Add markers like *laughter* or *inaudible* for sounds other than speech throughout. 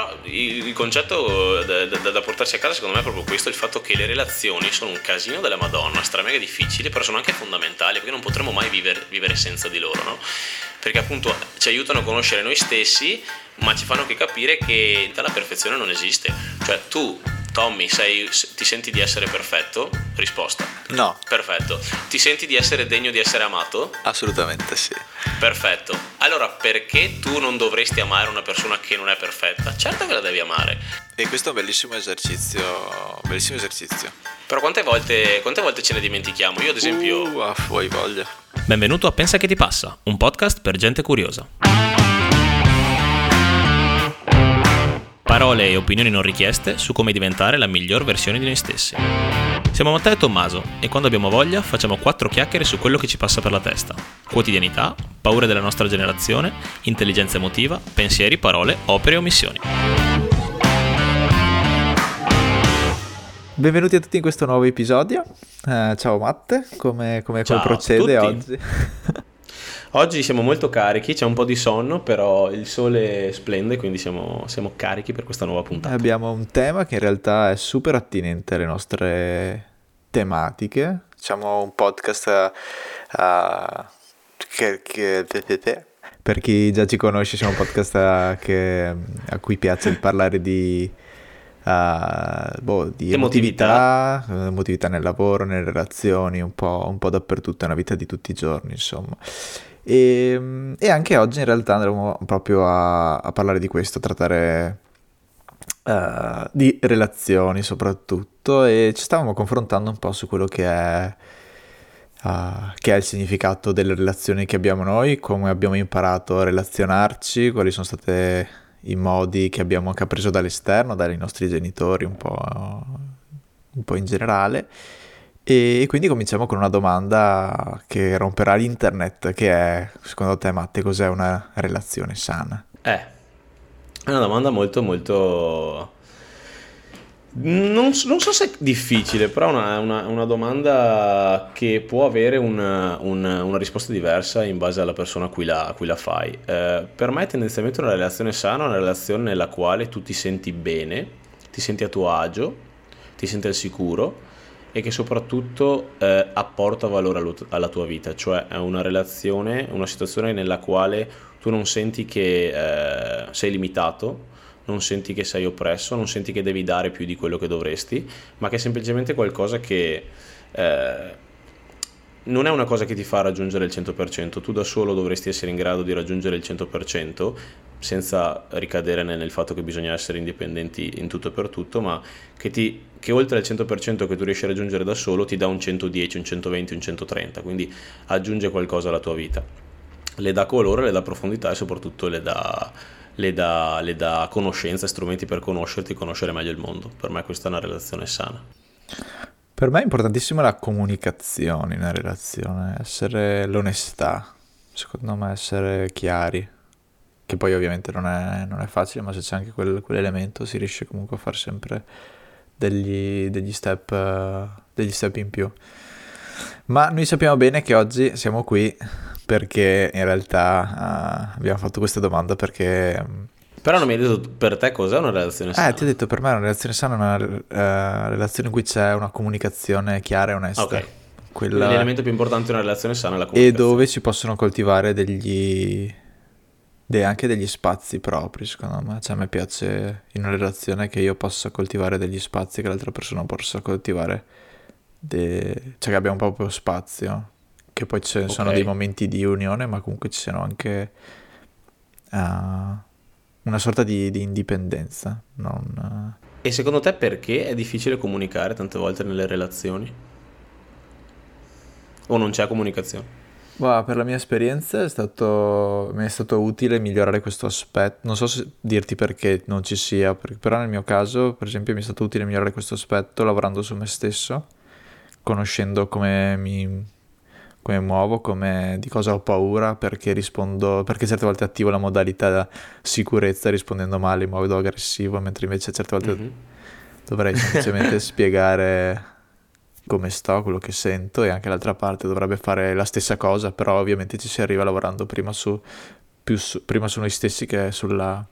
però il, concetto da, da, da, portarsi a casa secondo me è proprio questo, il fatto che le relazioni sono un casino della Madonna, stra difficili, però sono anche fondamentali, perché non potremo mai vivere, vivere senza di loro, no? Perché appunto ci aiutano a conoscere noi stessi, ma ci fanno anche capire che la perfezione non esiste. Cioè tu Tommy, sei, ti senti di essere perfetto? Risposta. No. Perfetto. Ti senti di essere degno di essere amato? Assolutamente sì. Perfetto. Allora perché tu non dovresti amare una persona che non è perfetta? Certo che la devi amare. E questo è un bellissimo esercizio. Bellissimo esercizio. Però quante volte, quante volte ce ne dimentichiamo? Io ad esempio... Uh, ah, vuoi voglia. Benvenuto a Pensa che ti passa, un podcast per gente curiosa. Parole e opinioni non richieste su come diventare la miglior versione di noi stessi. Siamo Matteo e Tommaso e quando abbiamo voglia facciamo quattro chiacchiere su quello che ci passa per la testa. Quotidianità, paure della nostra generazione, intelligenza emotiva, pensieri, parole, opere e omissioni. Benvenuti a tutti in questo nuovo episodio. Uh, ciao Matte, come, come, come procede oggi? Oggi siamo molto carichi, c'è un po' di sonno, però il sole splende, quindi siamo, siamo carichi per questa nuova puntata. Abbiamo un tema che in realtà è super attinente alle nostre tematiche. Diciamo un podcast uh, che, che, per chi già ci conosce, siamo un podcast a, che, a cui piace parlare di, uh, boh, di emotività, emotività, emotività nel lavoro, nelle relazioni, un po', un po' dappertutto, è una vita di tutti i giorni, insomma. E, ehm, e anche oggi in realtà andremo proprio a, a parlare di questo, a trattare uh, di relazioni soprattutto e ci stavamo confrontando un po' su quello che è, uh, che è il significato delle relazioni che abbiamo noi, come abbiamo imparato a relazionarci, quali sono stati i modi che abbiamo anche appreso dall'esterno, dai nostri genitori un po', un po' in generale e quindi cominciamo con una domanda che romperà l'internet, che è, secondo te Matte, cos'è una relazione sana? Eh, è una domanda molto molto... Non, non so se è difficile, però è una, una, una, domanda che può avere una, una, risposta diversa in base alla persona a cui la, a cui la fai. Eh, per me tendenzialmente una relazione sana è una relazione nella quale tu ti senti bene, ti senti a tuo agio, ti senti al sicuro e che soprattutto eh, apporta valore alla tua vita, cioè è una relazione, una situazione nella quale tu non senti che eh, sei limitato, non senti che sei oppresso, non senti che devi dare più di quello che dovresti, ma che è semplicemente qualcosa che eh, non è una cosa che ti fa raggiungere il 100%, tu da solo dovresti essere in grado di raggiungere il 100% senza ricadere nel fatto che bisogna essere indipendenti in tutto e per tutto, ma che, ti, che oltre al 100% che tu riesci a raggiungere da solo ti dà un 110, un 120, un 130, quindi aggiunge qualcosa alla tua vita. Le dà colore, le dà profondità e soprattutto le dà, le dà, le dà conoscenza, strumenti per conoscerti conoscere meglio il mondo. Per me questa è una relazione sana. Per me è importantissima la comunicazione in una relazione, essere l'onestà, secondo me essere chiari, che poi ovviamente non è, non è facile, ma se c'è anche quel, quell'elemento si riesce comunque a fare sempre degli, degli, step, degli step in più. Ma noi sappiamo bene che oggi siamo qui perché in realtà uh, abbiamo fatto questa domanda perché però non mi hai detto per te cos'è una relazione sana. Eh, ti ho detto per me una relazione sana è una uh, relazione in cui c'è una comunicazione chiara e onesta. Ok. Quella... L'elemento più importante di una relazione sana è la comunicazione. E dove si possono coltivare degli... De anche degli spazi propri, secondo me. Cioè, a me piace in una relazione che io possa coltivare degli spazi che l'altra persona possa coltivare. De... Cioè, che abbiamo proprio spazio. Che poi ci okay. sono dei momenti di unione, ma comunque ci siano anche... Uh una sorta di, di indipendenza. Non... E secondo te perché è difficile comunicare tante volte nelle relazioni? O non c'è comunicazione? Wow, per la mia esperienza è stato, mi è stato utile migliorare questo aspetto. Non so se dirti perché non ci sia, però nel mio caso, per esempio, mi è stato utile migliorare questo aspetto lavorando su me stesso, conoscendo come mi, come muovo, come, di cosa ho paura, perché rispondo, perché certe volte attivo la modalità sicurezza rispondendo male in modo aggressivo, mentre invece certe volte mm-hmm. dovrei semplicemente spiegare come sto, quello che sento e anche l'altra parte dovrebbe fare la stessa cosa, però ovviamente ci si arriva lavorando prima su, su, prima su noi stessi che sulla,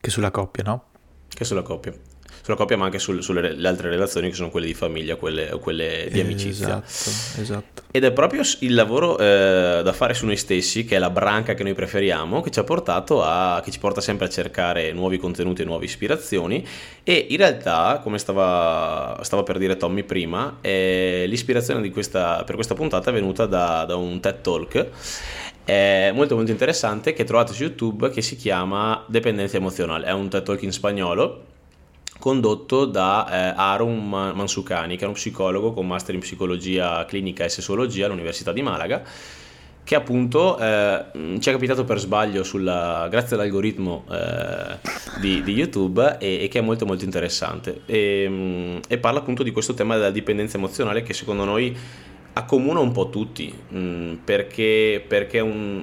che sulla coppia, no? Che sulla coppia sulla coppia ma anche sul, sulle altre relazioni che sono quelle di famiglia quelle, o quelle di amicizia. Esatto, esatto. ed è proprio il lavoro eh, da fare su noi stessi che è la branca che noi preferiamo che ci ha portato a che ci porta sempre a cercare nuovi contenuti e nuove ispirazioni. E in realtà come stava, stava per dire Tommy prima eh, l'ispirazione questa, per questa puntata è venuta da, da un TED Talk è molto molto interessante che trovate su YouTube che si chiama Dependenza emozionale, è un TED Talk in spagnolo condotto da eh, Aaron Mansukani, che è uno psicologo con master in psicologia clinica e sessuologia all'Università di Malaga, che appunto eh, ci è capitato per sbaglio sulla, grazie all'algoritmo eh, di, di, YouTube e, e, che è molto molto interessante. E, e, parla appunto di questo tema della dipendenza emozionale che secondo noi accomuna un po' tutti mh, perché, perché un,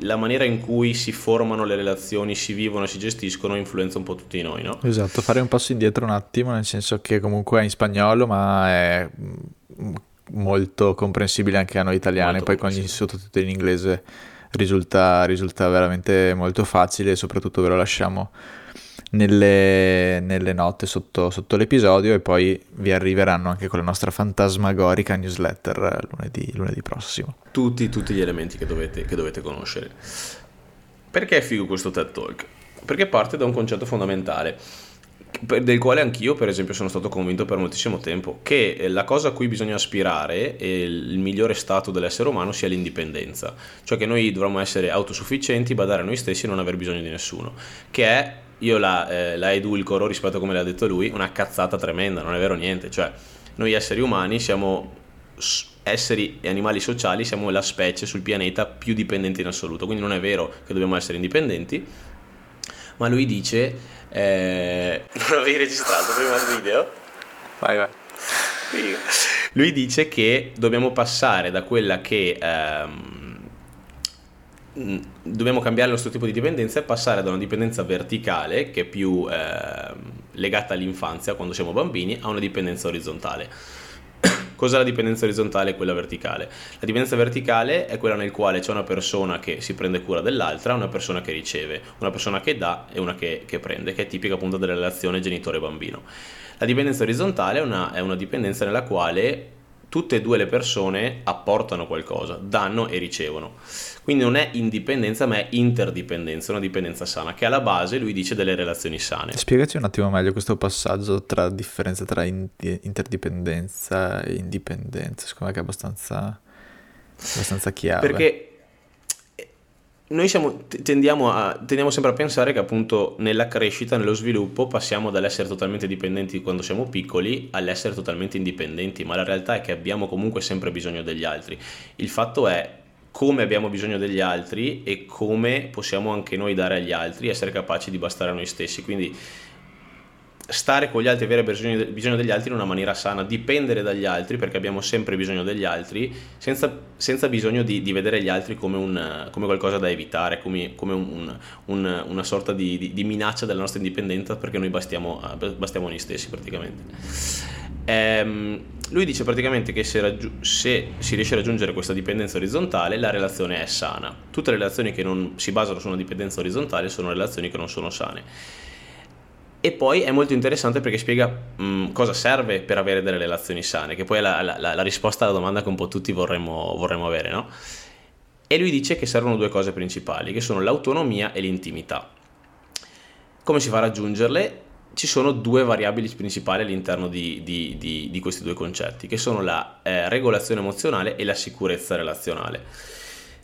la maniera in cui si formano le relazioni, si vivono e si gestiscono influenza un po' tutti noi, no? Esatto, fare un passo indietro un attimo, nel senso che comunque è in spagnolo, ma è molto comprensibile anche a noi italiani, poi con gli sottotitoli in inglese risulta, risulta veramente molto facile e soprattutto ve lo lasciamo nelle, nelle note sotto, sotto, l'episodio e poi vi arriveranno anche con la nostra fantasmagorica newsletter lunedì, lunedì prossimo. Tutti, tutti, gli elementi che dovete, che dovete conoscere. Perché è figo questo TED Talk? Perché parte da un concetto fondamentale del quale anch'io per esempio sono stato convinto per moltissimo tempo, che la cosa a cui bisogna aspirare e il migliore stato dell'essere umano sia l'indipendenza, cioè che noi dovremmo essere autosufficienti, badare a noi stessi e non aver bisogno di nessuno, che è io la, eh, la edulcoro rispetto a come l'ha detto lui, una cazzata tremenda, non è vero niente, cioè noi esseri umani siamo esseri e animali sociali, siamo la specie sul pianeta più dipendente in assoluto, quindi non è vero che dobbiamo essere indipendenti, ma lui dice, eh... non avevi registrato prima il video? Vai vai. Lui dice che dobbiamo passare da quella che... Ehm, dobbiamo cambiare il nostro tipo di dipendenza e passare da una dipendenza verticale, che è più eh, legata all'infanzia quando siamo bambini, a una dipendenza orizzontale. *coughs* Cos'è la dipendenza orizzontale e quella verticale? La dipendenza verticale è quella nel quale c'è una persona che si prende cura dell'altra, una persona che riceve, una persona che dà e una che, che prende, che è tipica appunto della relazione genitore-bambino. La dipendenza orizzontale è una, è una dipendenza nella quale tutte e due le persone apportano qualcosa, danno e ricevono. Quindi non è indipendenza, ma è interdipendenza, una dipendenza sana, che alla base lui dice delle relazioni sane. Spiegaci un attimo meglio questo passaggio tra differenza tra interdipendenza e indipendenza, secondo me che è abbastanza, abbastanza chiave. Perché noi siamo, tendiamo, a, tendiamo, sempre a pensare che appunto nella crescita, nello sviluppo, passiamo dall'essere totalmente dipendenti quando siamo piccoli all'essere totalmente indipendenti, ma la realtà è che abbiamo comunque sempre bisogno degli altri. Il fatto è come abbiamo bisogno degli altri e come possiamo anche noi dare agli altri, essere capaci di bastare a noi stessi. Quindi stare con gli altri, avere bisogno, bisogno, degli altri in una maniera sana, dipendere dagli altri perché abbiamo sempre bisogno degli altri, senza, senza bisogno di, di, vedere gli altri come, un, come, qualcosa da evitare, come, come un, un, una sorta di, di, di, minaccia della nostra indipendenza perché noi bastiamo, bastiamo noi stessi praticamente. Ehm, lui dice praticamente che se, raggi- se, si riesce a raggiungere questa dipendenza orizzontale la relazione è sana. Tutte le relazioni che non si basano su una dipendenza orizzontale sono relazioni che non sono sane e poi è molto interessante perché spiega mh, mm, cosa serve per avere delle relazioni sane, che poi è la, la, la, risposta alla domanda che un po' tutti vorremmo, vorremmo avere, no? E lui dice che servono due cose principali, che sono l'autonomia e l'intimità. Come si fa a raggiungerle? Ci sono due variabili principali all'interno di, di, di, di questi due concetti, che sono la eh, regolazione emozionale e la sicurezza relazionale.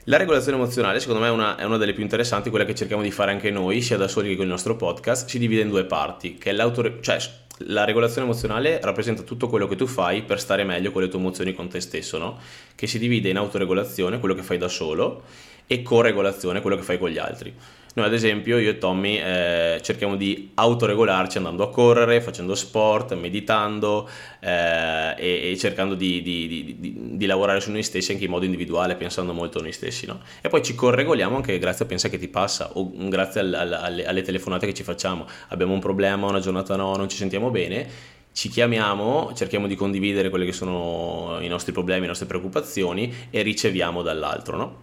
La regolazione emozionale, secondo me, è una, è una, delle più interessanti, quella che cerchiamo di fare anche noi, sia da soli che con il nostro podcast. Si divide in due parti, che è l'auto... cioè la regolazione emozionale rappresenta tutto quello che tu fai per stare meglio con le tue emozioni con te stesso, no? Che si divide in autoregolazione, quello che fai da solo, e co-regolazione, quello che fai con gli altri. Noi ad esempio, io e Tommy eh, cerchiamo di autoregolarci andando a correre, facendo sport, meditando eh, e, e, cercando di, di, di, di, lavorare su noi stessi anche in modo individuale, pensando molto a noi stessi. No? E poi ci corregoliamo anche grazie a Pensa che ti passa o grazie al, al, alle, alle telefonate che ci facciamo. Abbiamo un problema, una giornata no, non ci sentiamo bene ci chiamiamo, cerchiamo di condividere quelli che sono i nostri problemi, le nostre preoccupazioni e riceviamo dall'altro, no?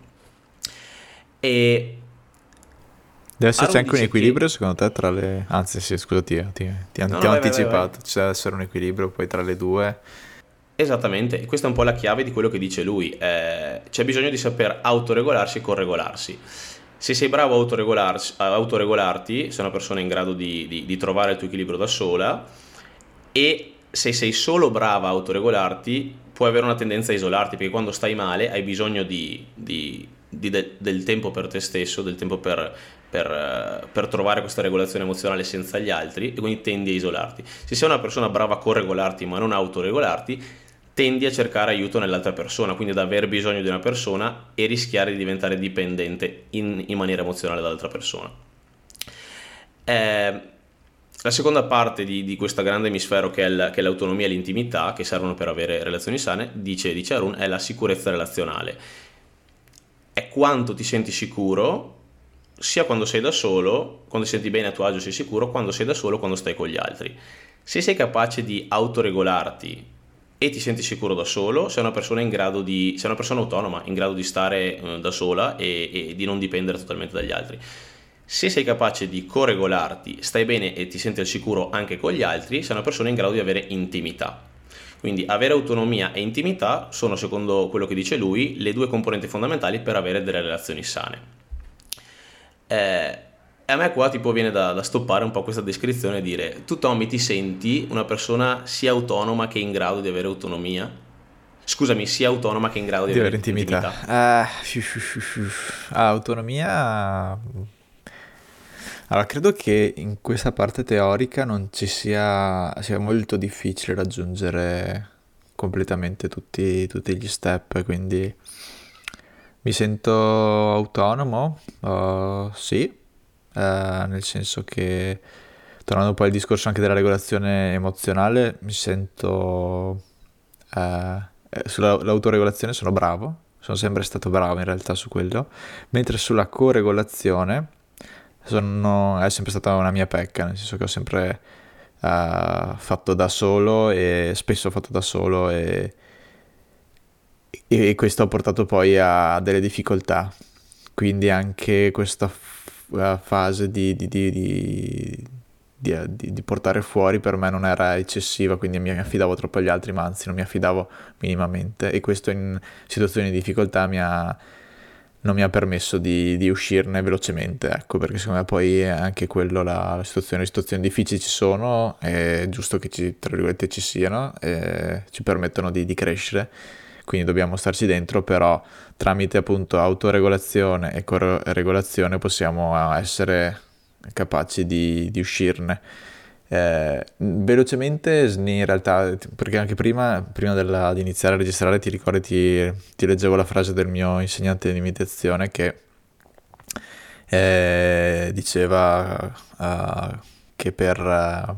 E Deve esserci anche un equilibrio che- secondo te tra le... Anzi sì, scusa, ti, ti- ti- No, ti no, ho vai, vai, vai, anticipato. Ci deve essere un equilibrio poi tra le due. Esattamente, questa è un po' la chiave di quello che dice lui. Eh, c'è bisogno di saper autoregolarsi e corregolarsi. Se sei bravo a autoregolarsi- a autoregolarti, sei una persona in grado di, di- di trovare il tuo equilibrio da sola, e se sei solo brava a autoregolarti, puoi avere una tendenza a isolarti, perché quando stai male hai bisogno di, di- di de- del tempo per te stesso, del tempo per, per, per trovare questa regolazione emozionale senza gli altri, e quindi tendi a isolarti. Se sei una persona brava a corregolarti ma non autoregolarti, tendi a cercare aiuto nell'altra persona, quindi ad aver bisogno di una persona e rischiare di diventare dipendente in, in maniera emozionale dall'altra persona. Eh, la seconda parte di, di questo grande emisfero che è, il- che è l'autonomia e l'intimità, che servono per avere relazioni sane, dice, dice Arun, è la sicurezza relazionale. È quanto ti senti sicuro, sia quando sei da solo, quando ti senti bene a tuo agio sei sicuro, quando sei da solo, quando stai con gli altri. Se sei capace di autoregolarti e ti senti sicuro da solo, sei una persona in grado di, sei una persona autonoma, in grado di stare eh, da sola e, e di non dipendere totalmente dagli altri. Se sei capace di coregolarti, stai bene e ti senti al sicuro anche con gli altri, sei una persona in grado di avere intimità. Quindi avere autonomia e intimità sono, secondo quello che dice lui, le due componenti fondamentali per avere delle relazioni sane. Eh, e a me qua tipo viene da, da stoppare un po' questa descrizione e dire tu Tommy ti senti una persona sia autonoma che in grado di avere autonomia? Scusami, sia autonoma che in grado di, Di avere intimità. Fiu. Ah, autonomia. Allora, credo che in questa parte teorica non ci sia, sia molto difficile raggiungere completamente tutti, tutti gli step, quindi mi sento autonomo, uh, sì, eh, nel senso che, tornando poi al discorso anche della regolazione emozionale, mi sento... eh, eh, sull'autoregolazione sono bravo, sono sempre stato bravo in realtà su quello, mentre sulla coregolazione sono, è sempre stata una mia pecca, nel senso che ho sempre fatto da solo e spesso ho fatto da solo e, e questo ha portato poi a delle difficoltà. Quindi anche questa f- eh, fase di, di- di- di- portare fuori per me non era eccessiva, quindi mi affidavo troppo agli altri, ma anzi non mi affidavo minimamente e questo in situazioni di difficoltà mi ha, non mi ha permesso di, uscirne velocemente, ecco, perché secondo me poi anche quello la, la situazione, le situazioni difficili ci sono, è giusto che ci, tra virgolette ci siano, e ci permettono di crescere, quindi dobbiamo starci dentro, però tramite appunto autoregolazione e corregolazione possiamo essere capaci di, di uscirne. Eh, velocemente, in realtà, perché anche prima, prima della- di iniziare a registrare, ti ricordi, ti, ti leggevo la frase del mio insegnante di meditazione che eh, diceva eh, che per, eh,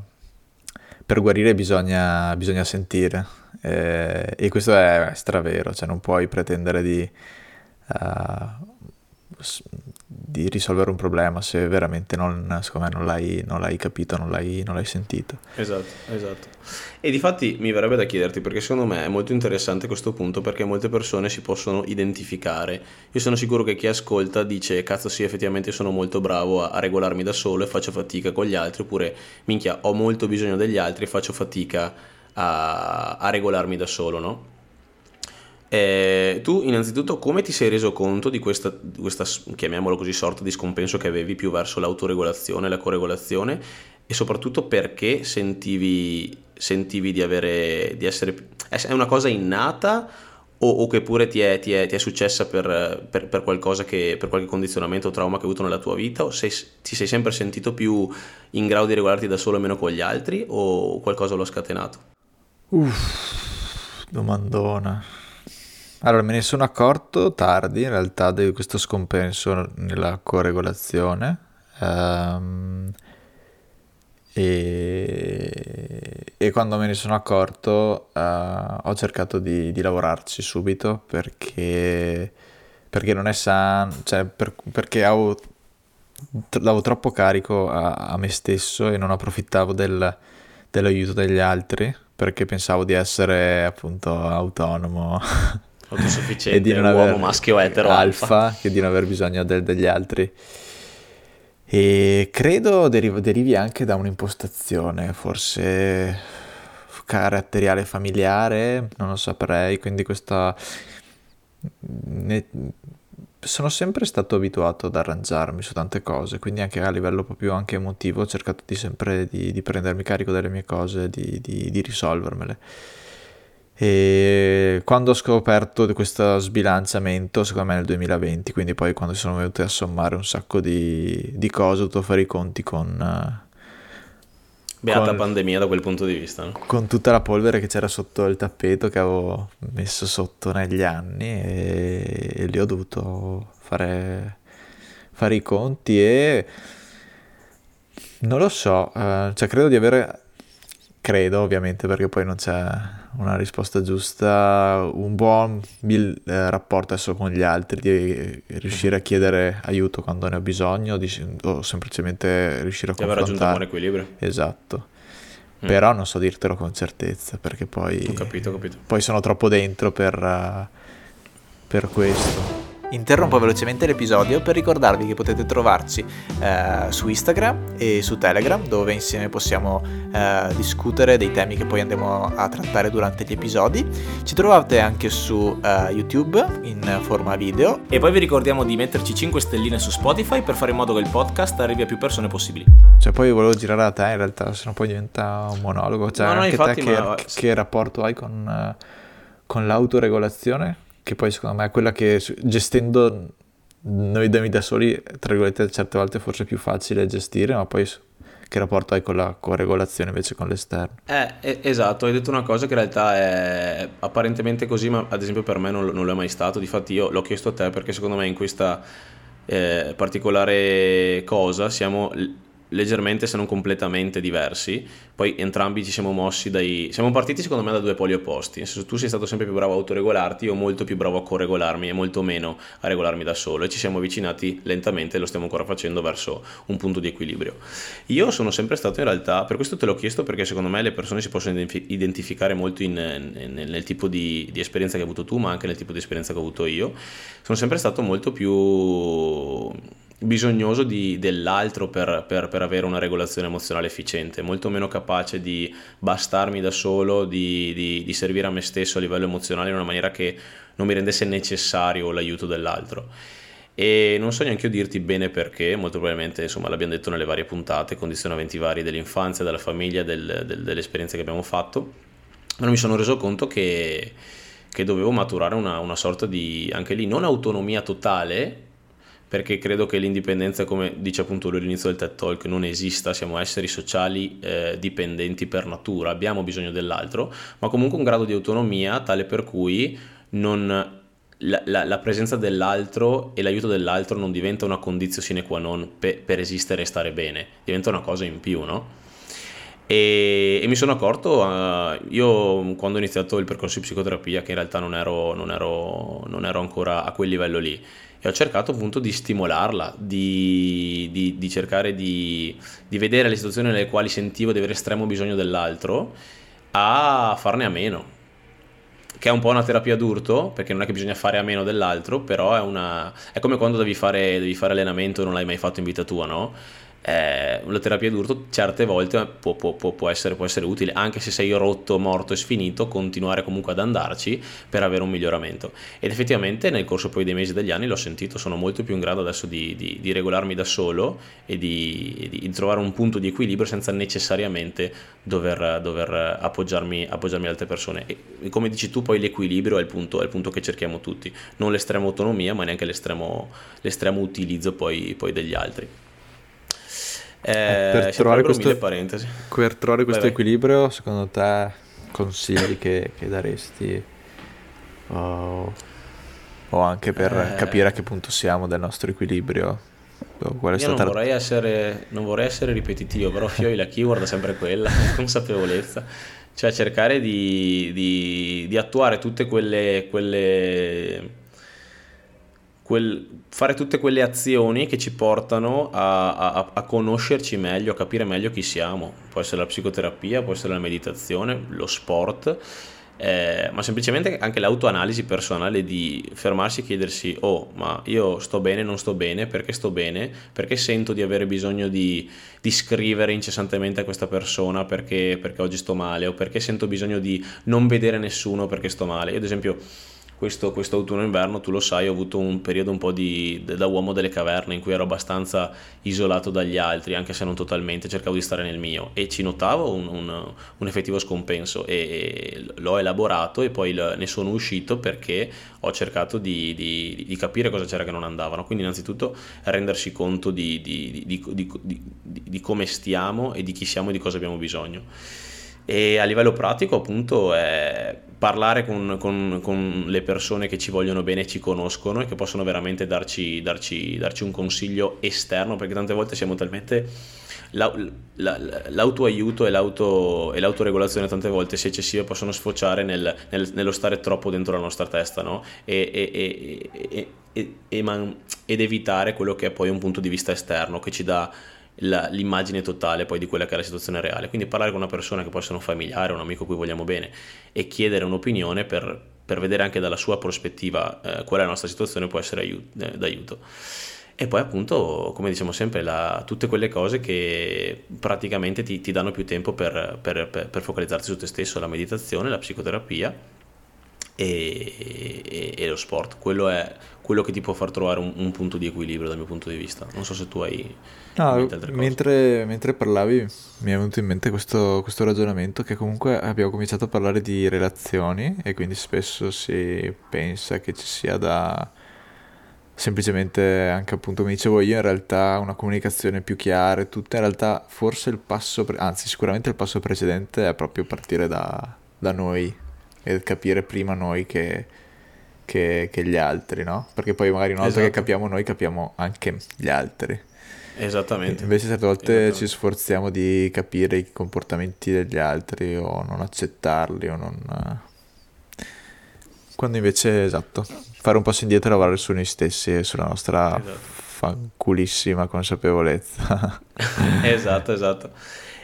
per guarire bisogna, bisogna sentire. Eh, e questo è stravero, cioè non puoi pretendere di, s- di risolvere un problema se veramente non, secondo me non l'hai, non l'hai capito, non l'hai, non l'hai sentito. Esatto, esatto. E difatti mi verrebbe da chiederti, perché secondo me è molto interessante questo punto, perché molte persone si possono identificare. Io sono sicuro che chi ascolta dice, cazzo sì, effettivamente sono molto bravo a, a regolarmi da solo e faccio fatica con gli altri, oppure, minchia, ho molto bisogno degli altri e faccio fatica a, a regolarmi da solo, no? Eh, tu innanzitutto come ti sei reso conto di questa, di questa, chiamiamolo così, sorta di scompenso che avevi più verso l'autoregolazione, la corregolazione e soprattutto perché sentivi, sentivi di avere, di essere, è una cosa innata o, o che pure ti è, ti è- ti è successa per, per- per qualcosa che, per qualche condizionamento o trauma che hai avuto nella tua vita o sei- ti sei sempre sentito più in grado di regolarti da solo e meno con gli altri o qualcosa lo ha scatenato? Uff, domandona. Allora, me ne sono accorto tardi in realtà di questo scompenso nella coregolazione. ehm, e, e quando me ne sono accorto, eh, ho cercato di, di lavorarci subito perché, perché non è sano, cioè per- perché avevo, davo troppo carico a, a me stesso e non approfittavo del- dell'aiuto degli altri perché pensavo di essere appunto autonomo *laughs* Autosufficiente, e di non uomo aver maschio etero alfa. alfa che di non aver bisogno del- degli altri E credo deriv- derivi anche da un'impostazione, forse caratteriale familiare, non lo saprei, quindi questa... Ne... Sono sempre stato abituato ad arrangiarmi su tante cose, quindi anche a livello proprio anche emotivo ho cercato di sempre di, di prendermi carico delle mie cose, di, di, di risolvermele. E quando ho scoperto questo sbilanciamento, secondo me nel 2020, quindi poi quando sono venute a sommare un sacco di, di cose, ho dovuto fare i conti con... Beata con, pandemia da quel punto di vista. No? Con tutta la polvere che c'era sotto il tappeto che avevo messo sotto negli anni e, e lì ho dovuto fare, fare i conti e non lo so, eh, cioè credo di avere, credo ovviamente perché poi non c'è una risposta giusta, un buon bil- eh, rapporto adesso con gli altri, di riuscire a chiedere aiuto quando ne ho bisogno di, o semplicemente riuscire a di aver raggiunto un buon equilibrio. Esatto. Mm. Però non so dirtelo con certezza perché poi, ho capito, ho capito. poi sono troppo dentro per, uh, per questo. Interrompo velocemente l'episodio per ricordarvi che potete trovarci eh, su Instagram e su Telegram dove insieme possiamo eh, discutere dei temi che poi andremo a trattare durante gli episodi. Ci trovate anche su eh, YouTube in forma video. E poi vi ricordiamo di metterci 5 stelline su Spotify per fare in modo che il podcast arrivi a più persone possibili. Cioè poi volevo girare a te in realtà, se no poi diventa un monologo. Cioè No, no, anche infatti, te che, ma- che rapporto hai con, eh, con l'autoregolazione? Che poi secondo me è quella che gestendo noi da soli, tra virgolette, certe volte forse è più facile gestire, ma poi che rapporto hai con la corregolazione invece con l'esterno? Eh, esatto, hai detto una cosa che in realtà è apparentemente così, ma ad esempio per me non, non lo è mai stato. Difatti io l'ho chiesto a te perché secondo me in questa eh, particolare cosa siamo leggermente se non completamente diversi. Poi entrambi ci siamo mossi dai... Siamo partiti secondo me da due poli opposti. Nel senso tu sei stato sempre più bravo a autoregolarti, io molto più bravo a corregolarmi e molto meno a regolarmi da solo e ci siamo avvicinati lentamente, lo stiamo ancora facendo verso un punto di equilibrio. Io sono sempre stato in realtà, per questo te l'ho chiesto perché secondo me le persone si possono identifi- identificare molto in- nel, nel tipo di, di esperienza che hai avuto tu, ma anche nel tipo di esperienza che ho avuto io. Sono sempre stato molto più bisognoso di- dell'altro per, per- per avere una regolazione emozionale efficiente, molto meno capace di bastarmi da solo, di, di- di servire a me stesso a livello emozionale in una maniera che non mi rendesse necessario l'aiuto dell'altro. E non so neanche io dirti bene perché, molto probabilmente insomma l'abbiamo detto nelle varie puntate, condizionamenti vari dell'infanzia, della famiglia, del- del- delle esperienze che abbiamo fatto, ma non mi sono reso conto che, che dovevo maturare una, una sorta di, anche lì, non autonomia totale, perché credo che l'indipendenza, come dice appunto lui all'inizio del TED Talk, non esista, siamo esseri sociali eh, dipendenti per natura, abbiamo bisogno dell'altro, ma comunque un grado di autonomia tale per cui non, la, la- la presenza dell'altro e l'aiuto dell'altro non diventa una condizione sine qua non pe- per esistere e stare bene, diventa una cosa in più, no? E, e mi sono accorto, eh, io quando ho iniziato il percorso di psicoterapia, che in realtà non ero, non ero- non ero ancora a quel livello lì, e ho cercato appunto di stimolarla, di, di- di cercare di, di vedere le situazioni nelle quali sentivo di avere estremo bisogno dell'altro, a farne a meno. Che è un po' una terapia d'urto, perché non è che bisogna fare a meno dell'altro, però è una... è come quando devi fare, devi fare allenamento e non l'hai mai fatto in vita tua, no? Eh, la terapia d'urto certe volte può, può- può- essere, può essere utile, anche se sei rotto, morto e sfinito, continuare comunque ad andarci per avere un miglioramento. Ed effettivamente nel corso poi dei mesi e degli anni l'ho sentito, sono molto più in grado adesso di, di- di regolarmi da solo e di, di- di trovare un punto di equilibrio senza necessariamente dover, dover appoggiarmi, appoggiarmi ad altre persone. E come dici tu, poi l'equilibrio è il punto, è il punto che cerchiamo tutti, non l'estrema autonomia, ma neanche l'estremo, l'estremo utilizzo poi, poi degli altri. Eh, per si trovare questo-. Per trovare questo vai. equilibrio, secondo te, consigli che, che daresti? O, o anche per Eh. capire a che punto siamo del nostro equilibrio? Qual è Io non stata la- vorrei, essere, non vorrei essere ripetitivo, però Fioi la keyword è sempre quella, *laughs* consapevolezza. Cioè cercare di, di- di attuare tutte quelle, quelle quel- fare tutte quelle azioni che ci portano a, a- a conoscerci meglio, a capire meglio chi siamo. Può essere la psicoterapia, può essere la meditazione, lo sport, eh, ma semplicemente anche l'autoanalisi personale di fermarsi e chiedersi, oh, ma io sto bene, non sto bene, perché sto bene, perché sento di avere bisogno di, di scrivere incessantemente a questa persona perché, perché oggi sto male, o perché sento bisogno di non vedere nessuno perché sto male. Io ad esempio questo, questo autunno-inverno, tu lo sai, ho avuto un periodo un po' di, da uomo delle caverne in cui ero abbastanza isolato dagli altri, anche se non totalmente, cercavo di stare nel mio e ci notavo un, un, un effettivo scompenso e l'ho elaborato e poi ne sono uscito perché ho cercato di, di, di capire cosa c'era che non andavano. Quindi innanzitutto rendersi conto di, di come stiamo e di chi siamo e di cosa abbiamo bisogno e a livello pratico appunto è parlare con, con, con, le persone che ci vogliono bene, ci conoscono e che possono veramente darci, darci, darci un consiglio esterno perché tante volte siamo talmente la, la, l'autoaiuto e, l'auto, e l'autoregolazione tante volte se eccessive possono sfociare nel, nel, nello stare troppo dentro la nostra testa no? e, e, man, ed evitare quello che è poi un punto di vista esterno che ci dà la, l'immagine totale poi di quella che è la situazione reale. Quindi parlare con una persona che può essere un familiare, un amico cui vogliamo bene e chiedere un'opinione per, per vedere anche dalla sua prospettiva eh, qual è la nostra situazione può essere aiut- eh, d'aiuto. E poi appunto, come diciamo sempre, la, tutte quelle cose che praticamente ti, ti danno più tempo per, per, per, per, focalizzarti su te stesso, la meditazione, la psicoterapia e, e, e lo sport. Quello è quello che ti può far trovare un, un, punto di equilibrio dal mio punto di vista. Non so se tu hai... No, mentre, mentre, parlavi mi è venuto in mente questo, questo, ragionamento che comunque abbiamo cominciato a parlare di relazioni e quindi spesso si pensa che ci sia da semplicemente anche appunto come dicevo io in realtà una comunicazione più chiara e tutta in realtà forse il passo pre- anzi sicuramente il passo precedente è proprio partire da, da noi e capire prima noi che che, che gli altri, no? Perché poi magari una volta esatto. che capiamo noi capiamo anche gli altri. Esattamente. Invece certe volte ci sforziamo di capire i comportamenti degli altri o non accettarli o non... Quando invece, esatto, fare un passo indietro e lavorare su noi stessi e sulla nostra esatto. fanculissima consapevolezza. *laughs* esatto, esatto.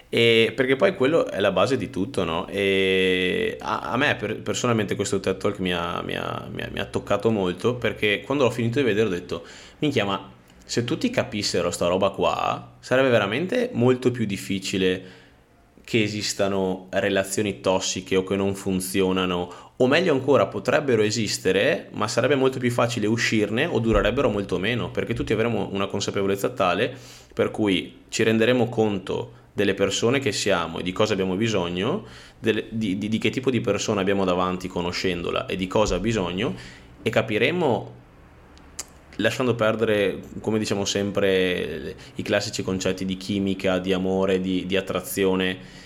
E perché poi quello è la base di tutto, no? E a, a me per, personalmente questo TED Talk mi ha, mi, ha, mi, ha, mi ha, toccato molto perché quando l'ho finito di vedere ho detto, minchia, ma se tutti capissero sta roba qua, sarebbe veramente molto più difficile che esistano relazioni tossiche o che non funzionano, o meglio ancora potrebbero esistere, ma sarebbe molto più facile uscirne o durerebbero molto meno, perché tutti avremo una consapevolezza tale per cui ci renderemo conto delle persone che siamo e di cosa abbiamo bisogno, delle, di, di, di che tipo di persona abbiamo davanti conoscendola e di cosa ha bisogno e capiremo lasciando perdere, come diciamo sempre, i classici concetti di chimica, di amore, di, di attrazione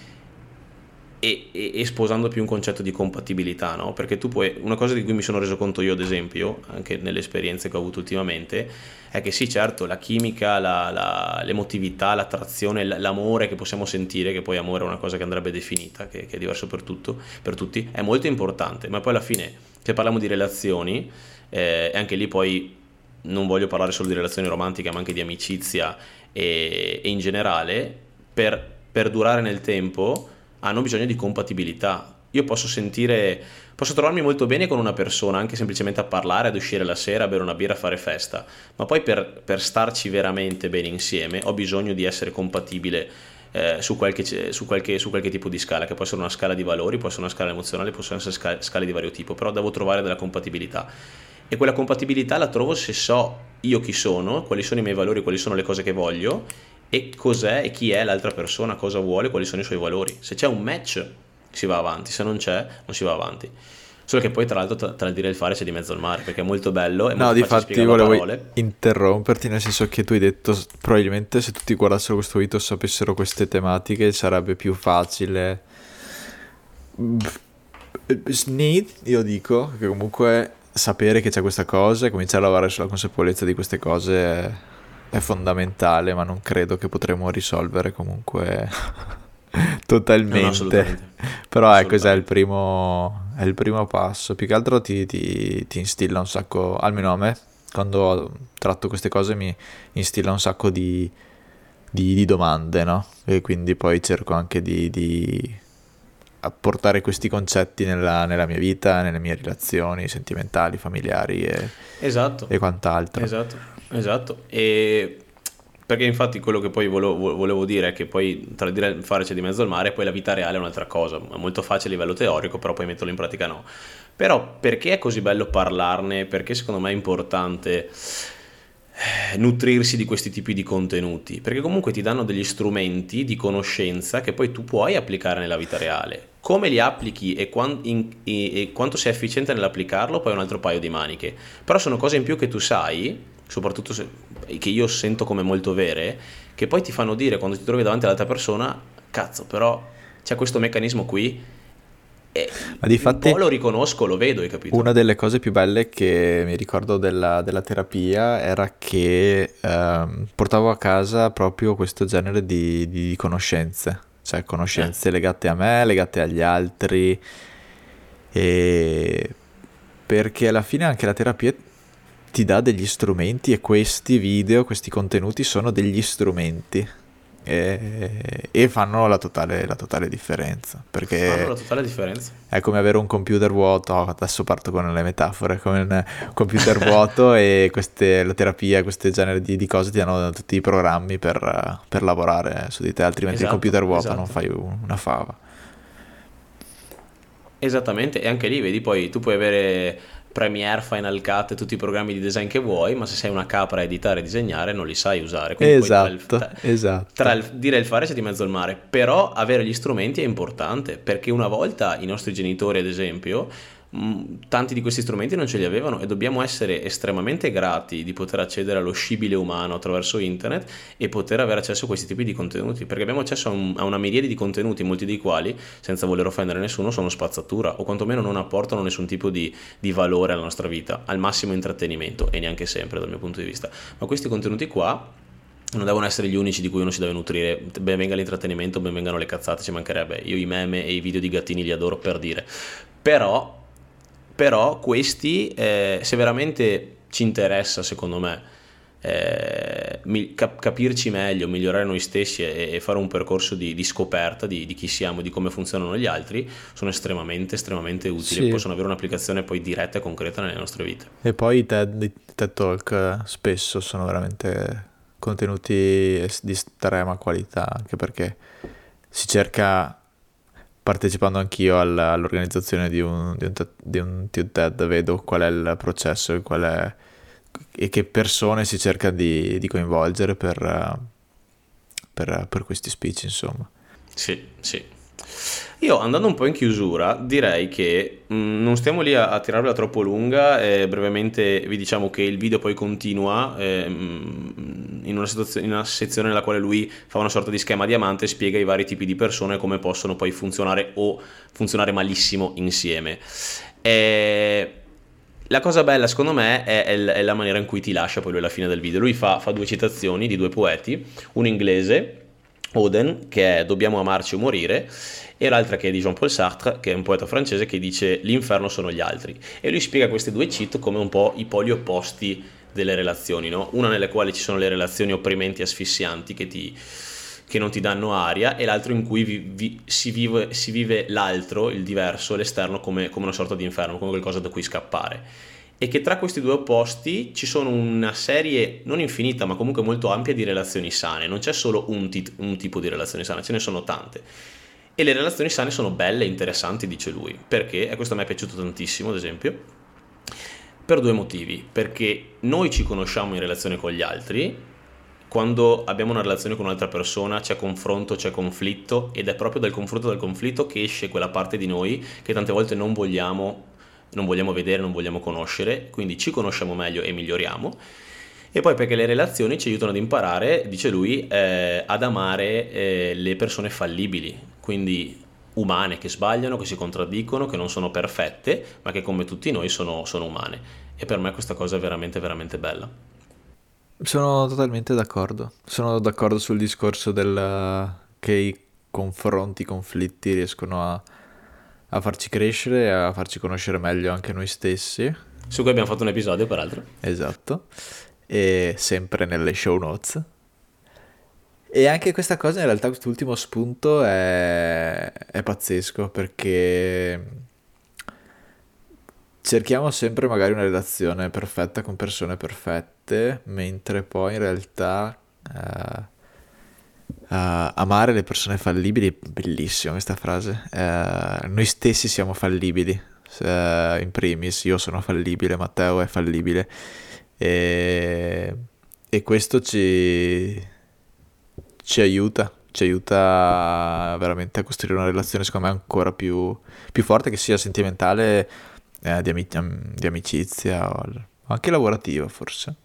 e, e, e, sposando più un concetto di compatibilità, no? Perché tu puoi, una cosa di cui mi sono reso conto io, ad esempio, anche nelle esperienze che ho avuto ultimamente, è che sì, certo, la chimica, la, la, l'emotività, l'attrazione, l'amore che possiamo sentire, che poi amore è una cosa che andrebbe definita, che, che è diverso per, tutto, per tutti, è molto importante, ma poi alla fine, se parliamo di relazioni, eh, anche lì poi non voglio parlare solo di relazioni romantiche, ma anche di amicizia e, e in generale, per, per durare nel tempo hanno bisogno di compatibilità. Io posso sentire, posso trovarmi molto bene con una persona, anche semplicemente a parlare, ad uscire la sera, a bere una birra, a fare festa, ma poi per, per starci veramente bene insieme ho bisogno di essere compatibile eh, su, qualche, su, qualche, su, qualche, tipo di scala, che può essere una scala di valori, può essere una scala emozionale, possono essere scale, scale di vario tipo, però devo trovare della compatibilità. E quella compatibilità la trovo se so io chi sono, quali sono i miei valori, quali sono le cose che voglio e cos'è e chi è l'altra persona, cosa vuole, quali sono i suoi valori. Se c'è un match si va avanti, se non c'è non si va avanti. Solo che poi tra l'altro tra, tra il dire e il fare c'è di mezzo al mare, perché è molto bello e No, di fatti volevo interromperti, nel senso che tu hai detto probabilmente se tutti guardassero questo video sapessero queste tematiche sarebbe più facile. Need, io dico, che comunque sapere che c'è questa cosa e cominciare a lavorare sulla consapevolezza di queste cose è è fondamentale, ma non credo che potremo risolvere comunque *laughs* totalmente. No, Però ecco, è il, primo, è il primo passo. Più che altro ti, ti, ti, instilla un sacco, almeno a me, quando tratto queste cose mi instilla un sacco di, di, di domande, no? E quindi poi cerco anche di, di portare questi concetti nella, nella, mia vita, nelle mie relazioni sentimentali, familiari e, esatto. e quant'altro. Esatto, esatto. E perché infatti quello che poi volevo, volevo, dire è che poi tra dire fare c'è di mezzo al mare, poi la vita reale è un'altra cosa, è molto facile a livello teorico, però poi metterlo in pratica no. Però perché è così bello parlarne? Perché secondo me è importante eh, nutrirsi di questi tipi di contenuti, perché comunque ti danno degli strumenti di conoscenza che poi tu puoi applicare nella vita reale. Come li applichi e, quant- in- e-, e quanto sei efficiente nell'applicarlo, poi è un altro paio di maniche. Però sono cose in più che tu sai, soprattutto se- che io sento come molto vere, che poi ti fanno dire quando ti trovi davanti all'altra persona, cazzo, però c'è questo meccanismo qui e Ma di fatti, lo riconosco, lo vedo, hai capito? Una delle cose più belle che mi ricordo della, della terapia era che ehm, portavo a casa proprio questo genere di, di conoscenze, cioè conoscenze eh. legate a me, legate agli altri, e perché alla fine anche la terapia ti dà degli strumenti e questi video, questi contenuti sono degli strumenti e, e fanno la totale, la totale, differenza. Perché fanno la totale differenza. È come avere un computer vuoto, oh, adesso parto con le metafore, come un computer vuoto e queste, la terapia, questi generi di, di, cose ti danno tutti i programmi per, per lavorare su di te, altrimenti esatto, il computer vuoto esatto. non fai una fava. Esattamente, e anche lì vedi poi tu puoi avere Premiere, Final Cut e tutti i programmi di design che vuoi, ma se sei una capra a editare e disegnare non li sai usare. Quindi esatto, tra il, esatto. Tra il dire e il fare c'è di mezzo al mare, però avere gli strumenti è importante, perché una volta i nostri genitori, ad esempio, tanti di questi strumenti non ce li avevano e dobbiamo essere estremamente grati di poter accedere allo scibile umano attraverso internet e poter avere accesso a questi tipi di contenuti perché abbiamo accesso a, un, a una miriade di contenuti molti dei quali senza voler offendere nessuno sono spazzatura o quantomeno non apportano nessun tipo di, di valore alla nostra vita al massimo intrattenimento e neanche sempre dal mio punto di vista ma questi contenuti qua non devono essere gli unici di cui uno si deve nutrire. Ben venga l'intrattenimento, ben vengano le cazzate, ci mancherebbe. Io i meme e i video di gattini li adoro per dire. Però però questi, eh, se veramente ci interessa, secondo me, eh, cap- capirci meglio, migliorare noi stessi e, fare un percorso di, di scoperta di, di, chi siamo, di come funzionano gli altri, sono estremamente, estremamente utili. Sì. Possono avere un'applicazione poi diretta e concreta nelle nostre vite. E poi i TED, i TED Talk spesso sono veramente contenuti di estrema qualità, anche perché si cerca partecipando anch'io all'organizzazione di un, di, un, di un TED, vedo qual è il processo e, è, e che persone si cerca di, di coinvolgere per, per, per questi speech, insomma. Sì, sì. Io andando un po' in chiusura direi che mh, mm, non stiamo lì a, a tirarla troppo lunga, eh, brevemente vi diciamo che il video poi continua eh, in, una in, una sezione nella quale lui fa una sorta di schema diamante e spiega i vari tipi di persone come possono poi funzionare o funzionare malissimo insieme. E... La cosa bella secondo me è, è, la maniera in cui ti lascia poi lui alla fine del video. Lui fa, fa due citazioni di due poeti, un inglese Oden, che è Dobbiamo amarci o morire, e l'altra che è di Jean-Paul Sartre, che è un poeta francese che dice L'inferno sono gli altri. E lui spiega queste due cheat come un po' i poli opposti delle relazioni, no? una nelle quali ci sono le relazioni opprimenti e asfissianti che, ti, che non ti danno aria e l'altro in cui vi, vi, si, vive, si, vive, l'altro, il diverso, l'esterno come, come una sorta di inferno, come qualcosa da cui scappare e che tra questi due opposti ci sono una serie non infinita ma comunque molto ampia di relazioni sane, non c'è solo un, tit- un tipo di relazione sana, ce ne sono tante. E le relazioni sane sono belle e interessanti, dice lui, perché, e questo a me è piaciuto tantissimo ad esempio, per due motivi, perché noi ci conosciamo in relazione con gli altri, quando abbiamo una relazione con un'altra persona c'è confronto, c'è conflitto ed è proprio dal confronto dal conflitto che esce quella parte di noi che tante volte non vogliamo non vogliamo vedere, non vogliamo conoscere, quindi ci conosciamo meglio e miglioriamo. E poi perché le relazioni ci aiutano ad imparare, dice lui, eh, ad amare eh, le persone fallibili, quindi umane, che sbagliano, che si contraddicono, che non sono perfette, ma che come tutti noi sono, sono umane. E per me questa cosa è veramente, veramente bella. Sono totalmente d'accordo. Sono d'accordo sul discorso del, che i confronti, i conflitti riescono a a farci crescere a farci conoscere meglio anche noi stessi. Su cui abbiamo fatto un episodio, peraltro. Esatto, e sempre nelle show notes. E anche questa cosa, in realtà, quest'ultimo spunto è, è pazzesco perché cerchiamo sempre magari una relazione perfetta con persone perfette, mentre poi in realtà uh, uh, amare le persone fallibili, bellissima questa frase, uh, noi stessi siamo fallibili, in primis. Io sono fallibile, Matteo è fallibile. E, e questo ci, ci aiuta ci aiuta veramente a costruire una relazione secondo me ancora più, più forte che sia sentimentale eh, di, amic- di, amicizia o anche lavorativa forse.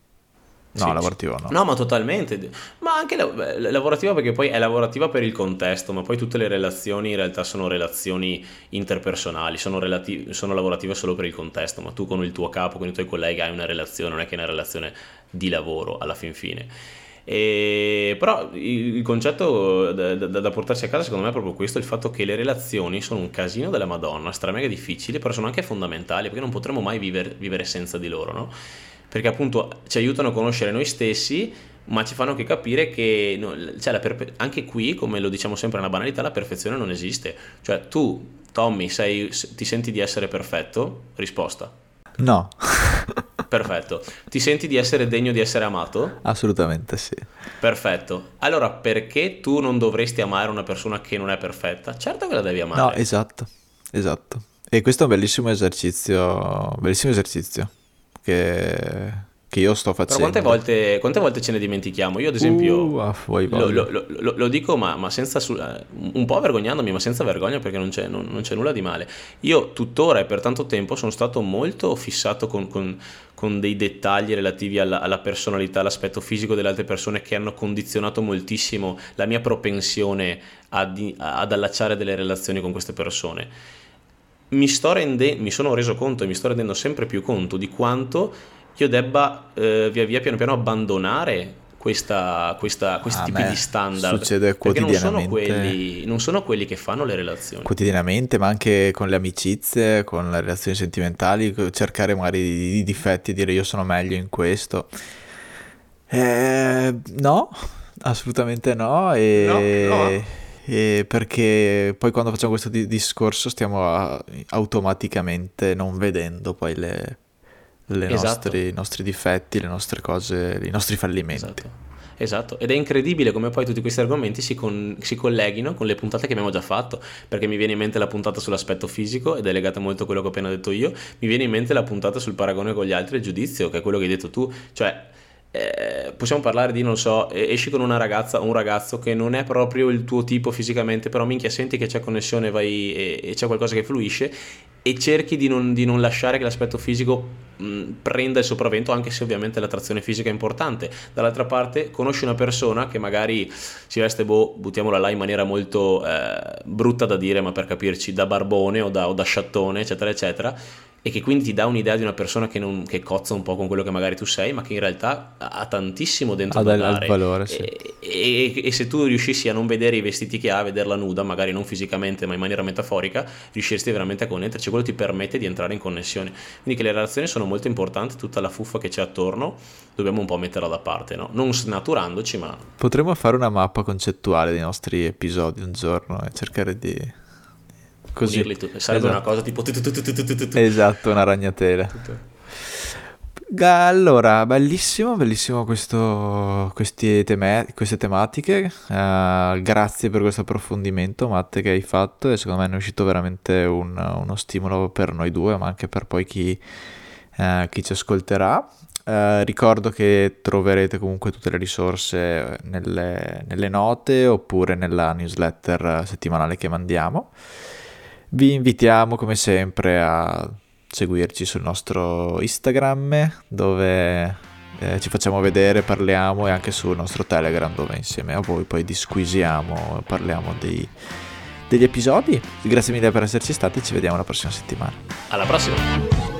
No, sì, lavorativa no. No, ma totalmente. Ma anche la- lavorativa perché poi è lavorativa per il contesto, ma poi tutte le relazioni in realtà sono relazioni interpersonali, sono, relati- sono lavorative solo per il contesto, ma tu con il tuo capo, con i tuoi colleghi hai una relazione, non è che è una relazione di lavoro alla fin fine. E, però il, concetto da, da, da, portarsi a casa secondo me è proprio questo, il fatto che le relazioni sono un casino della Madonna, stramega difficili, però sono anche fondamentali perché non potremo mai vivere, vivere senza di loro, no? Perché appunto ci aiutano a conoscere noi stessi, ma ci fanno anche capire che no, cioè perfe- anche qui, come lo diciamo sempre, una banalità, la perfezione non esiste. Cioè tu, Tommy, sei, ti senti di essere perfetto? Risposta. No. *laughs* Perfetto. Ti senti di essere degno di essere amato? Assolutamente sì. Perfetto. Allora perché tu non dovresti amare una persona che non è perfetta? Certo che la devi amare. No, esatto, esatto. E questo è un bellissimo esercizio, bellissimo esercizio che che io sto facendo. Quante volte, quante volte ce ne dimentichiamo? Io ad esempio uh, ah, lo, lo, lo, lo, dico ma, ma senza, un po' vergognandomi ma senza vergogna perché non c'è, non, non c'è, nulla di male. Io tuttora e per tanto tempo sono stato molto fissato con, con, con dei dettagli relativi alla, alla, personalità, all'aspetto fisico delle altre persone che hanno condizionato moltissimo la mia propensione ad, ad allacciare delle relazioni con queste persone. Mi, sto rende, mi sono reso conto e mi sto rendendo sempre più conto di quanto io debba eh, via via piano piano abbandonare questa, questa, questi tipi di standard. Succede quotidianamente. Non sono, quelli, non sono, quelli, che fanno le relazioni. Quotidianamente, ma anche con le amicizie, con le relazioni sentimentali, cercare magari i difetti e dire io sono meglio in questo. Eh, no, assolutamente no. E... No, no. E perché poi quando facciamo questo di- discorso stiamo a- automaticamente non vedendo poi le, esatto. nostri, i nostri difetti, le nostre cose, i nostri fallimenti. Esatto. Esatto, ed è incredibile come poi tutti questi argomenti si, con, si, colleghino con le puntate che abbiamo già fatto, perché mi viene in mente la puntata sull'aspetto fisico ed è legata molto a quello che ho appena detto io, mi viene in mente la puntata sul paragone con gli altri e il giudizio, che è quello che hai detto tu, cioè eh, possiamo parlare di, non so, esci con una ragazza o un ragazzo che non è proprio il tuo tipo fisicamente, però minchia senti che c'è connessione vai, e, e c'è qualcosa che fluisce e cerchi di non, di non lasciare che l'aspetto fisico mh, prenda il sopravvento, anche se ovviamente l'attrazione fisica è importante. Dall'altra parte, conosci una persona che magari si veste, boh, buttiamola là in maniera molto eh, brutta da dire, ma per capirci, da barbone o da, o da sciattone, eccetera, eccetera e che quindi ti dà un'idea di una persona che, non, che, cozza un po' con quello che magari tu sei, ma che in realtà ha tantissimo dentro da dare. valore, sì. e, e, e, se tu riuscissi a non vedere i vestiti che ha, a vederla nuda, magari non fisicamente ma in maniera metaforica, riusciresti veramente a connetterci, quello ti permette di entrare in connessione. Quindi che le relazioni sono molto importanti, tutta la fuffa che c'è attorno dobbiamo un po' metterla da parte, no? non snaturandoci ma... Potremmo fare una mappa concettuale dei nostri episodi un giorno e cercare di così. Unirli. Sarebbe esatto. una cosa tipo... Esatto, una ragnatela. Allora, bellissimo, bellissimo questo, teme, queste tematiche. Uh, grazie per questo approfondimento, Matte, che hai fatto. E secondo me è uscito veramente un, uno stimolo per noi due, ma anche per poi chi, uh, chi ci ascolterà. Uh, ricordo che troverete comunque tutte le risorse nelle, nelle note oppure nella newsletter settimanale che mandiamo. Vi invitiamo come sempre a seguirci sul nostro Instagram dove eh, ci facciamo vedere, parliamo e anche sul nostro Telegram dove insieme a voi poi disquisiamo, parliamo dei, degli episodi. Grazie mille per esserci stati, ci vediamo la prossima settimana. Alla prossima!